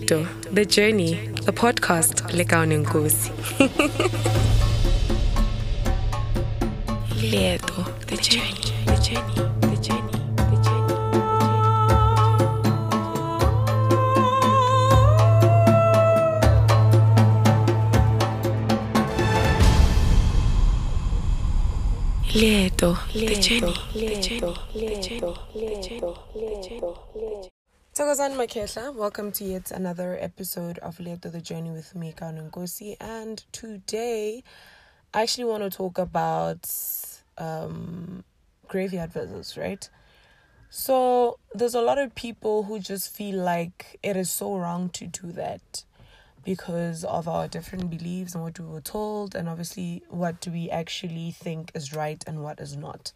Lieto, The Journey, the podcast le Kaone Nkosi. Lieto, The Journey, The Journey, The Journey, The Journey. The Journey, The Journey, The Journey, The Journey, The Journey. Thokozani Makehla, welcome to yet another episode of Lieto the Journey with me, Nkosi. And today, I actually want to talk about um, graveyard visits, right? So, there's a lot of people who just feel like it is so wrong to do that because of our different beliefs and what we were told, and obviously, what we actually think is right and what is not.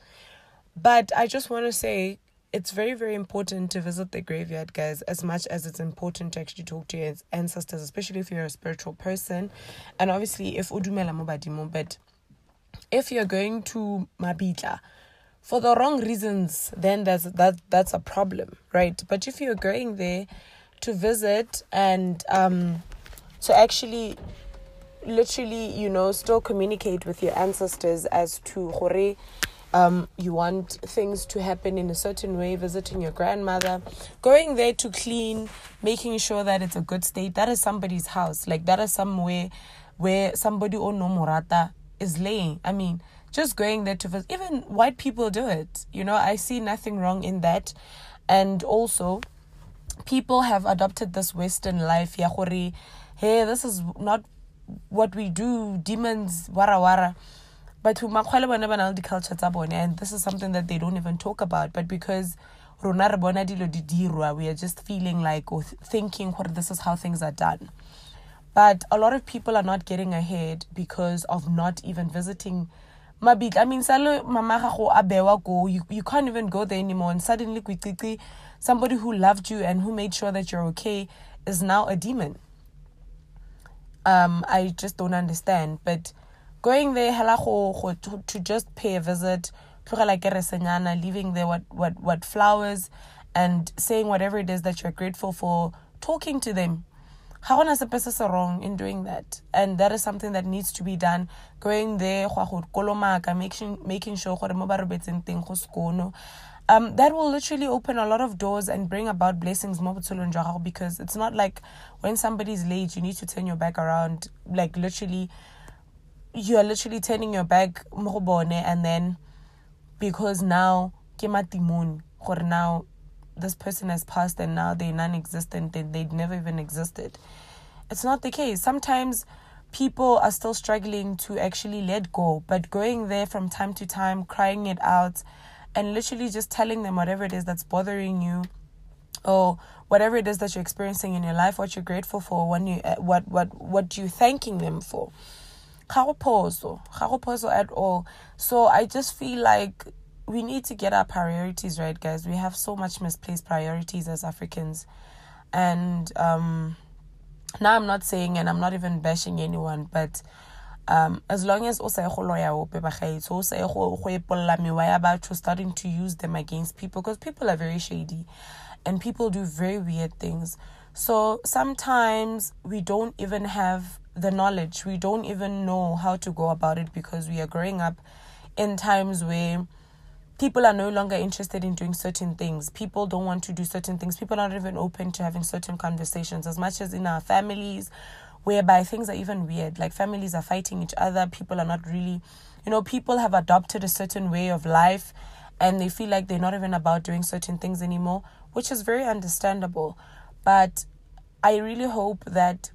But I just want to say it's very, very important to visit the graveyard, guys, as much as it's important to actually talk to your ancestors, especially if you're a spiritual person. And obviously, if but if you're going to Mabitla for the wrong reasons, then that's that that's a problem, right? But if you're going there to visit and um to actually literally, you know, still communicate with your ancestors as to Hore um, you want things to happen in a certain way, visiting your grandmother, going there to clean, making sure that it's a good state. That is somebody's house. Like that is somewhere where somebody or no morata is laying. I mean, just going there to visit. Even white people do it. You know, I see nothing wrong in that. And also, people have adopted this Western life. Yeah, hore, hey, this is not what we do. Demons, wara wara. But makhwele bona ba na le di-culture tsa bone and this is something that they don't even talk about. But because rona re bona dilo di dirwa, we are just feeling like or thinking what this is how things are done. But a lot of people are not getting ahead because of not even visiting Mabit. I mean, salo mama gago a bewa go, you, can't even go there anymore. And suddenly, kwititi, somebody who loved you and who made sure that you're okay is now a demon. Um, I just don't understand. But going there, hela go, to, to just pay a visit, tlogela ke resenyana, leaving there what, what, what flowers and saying whatever it is that you're grateful for, talking to them. Ga gona sepe se se wrong in doing that. And that is something that needs to be done. Going there, go go kolomaka, making, sure gore mo ba robetseng teng go sekono. Um, that will literally open a lot of doors and bring about blessings mo botshelong because it's not like when somebody's late, you need to turn your back around. Like literally, you are literally turning your back and then because now gore now this person has passed and now they're non-existent and they'd never even existed. It's not the case. Sometimes people are still struggling to actually let go but going there from time to time crying it out and literally just telling them whatever it is that's bothering you or whatever it is that you're experiencing in your life what you're grateful for when you what what what you're thanking them for ga go phoso ga at all. So i just feel like we need to get our priorities right guys. We have so much misplaced priorities as africans. And um now i'm not saying and i'm not even bashing anyone but um as long as o sa go loya ope bagaetsho o sa go go epolola mewa ya starting to use them against people because people are very shady and people do very weird things. So sometimes we don't even have the knowledge we don't even know how to go about it because we are growing up in times where people are no longer interested in doing certain things. People don't want to do certain things. People are not even open to having certain conversations as much as in our families, whereby things are even weird. Like families are fighting each other. People are not really, you know, people have adopted a certain way of life and they feel like they're not even about doing certain things anymore, which is very understandable. But I really hope that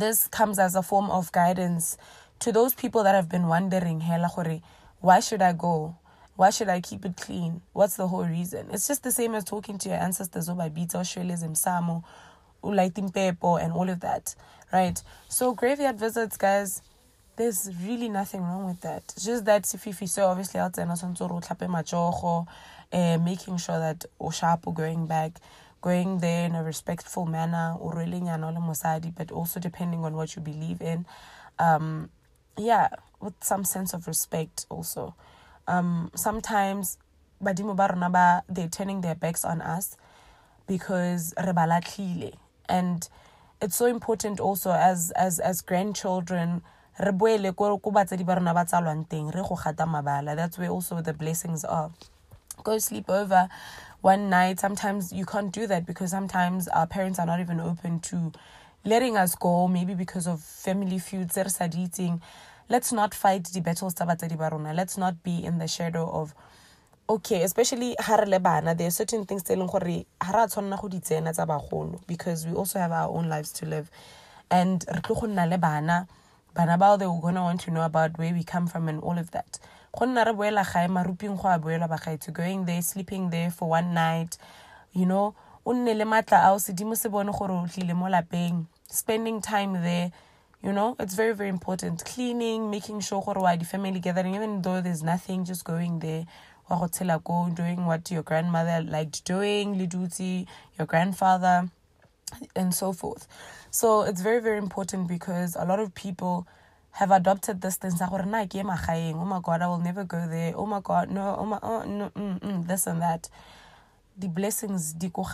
this comes as a form of guidance to those people that have been wondering, hela gore, why should I go? Why should I keep it clean? What's the whole reason? It's just the same as talking to your ancestors over Bita, Shreles, Msamo, Ulaitimpepo, and all of that, right? So, graveyard visits, guys, there's really nothing wrong with that. It's just that Sififi, so obviously, uh, making sure that Oshapo going back, going there in a respectful manner, or really but also depending on what you believe in. Um, yeah, with some sense of respect also. Um, sometimes badimo ba they're turning their backs on us because re and it's so important also as as as grandchildren that's where also the blessings are go sleep over one night. Sometimes you can't do that because sometimes our parents are not even open to letting us go maybe because of family feuds let's not fight the battles tsa batsadi barona. let's not be in the shadow of okay especially ha re le there are certain things tse leng gore ha ra tshwanela go di tsena tsa bagolo because we also have our own lives to live. And re tlo go nna le bana bana bao they were gonna want to know about where we come from and all of that go nna re boela gae maruping go a boelwa bagaetsho. Going there sleeping there for one night. You know o nne le matla ao sedimo se bone gore o tlile mo lapeng. Spending time there you know it's very very important. Cleaning making sure gore wa di family gathering even though there's nothing just going there wa go tshela ko doing what your grandmother liked doing le duty your grandfather and so forth. So it's very very important because a lot of people have adopted this thing. Oh my god i will never go there. Oh my god no oh my oh, no mm, mm, this and that. The blessings di ko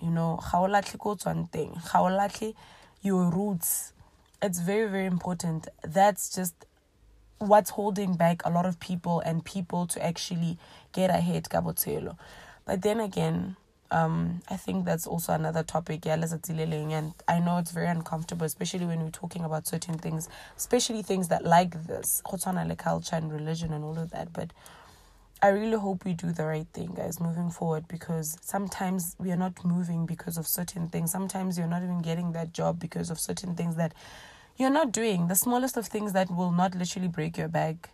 you know. Ga o latlhe ko tswang teng. Ga your roots. It's very very important. That's just what's holding back a lot of people and people to actually get ahead ka but then again um, I think that's also another topic, yeah, and I know it's very uncomfortable, especially when we're talking about certain things, especially things that like this, culture and religion and all of that. But I really hope we do the right thing, guys, moving forward, because sometimes we are not moving because of certain things. Sometimes you're not even getting that job because of certain things that you're not doing the smallest of things that will not literally break your back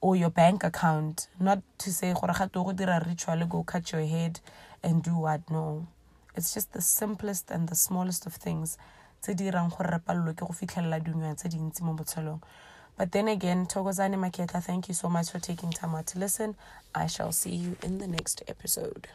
or your bank account. Not to say go cut your head and do what. No. It's just the simplest and the smallest of things. But then again, Togozani Maketa, thank you so much for taking time out to listen. I shall see you in the next episode.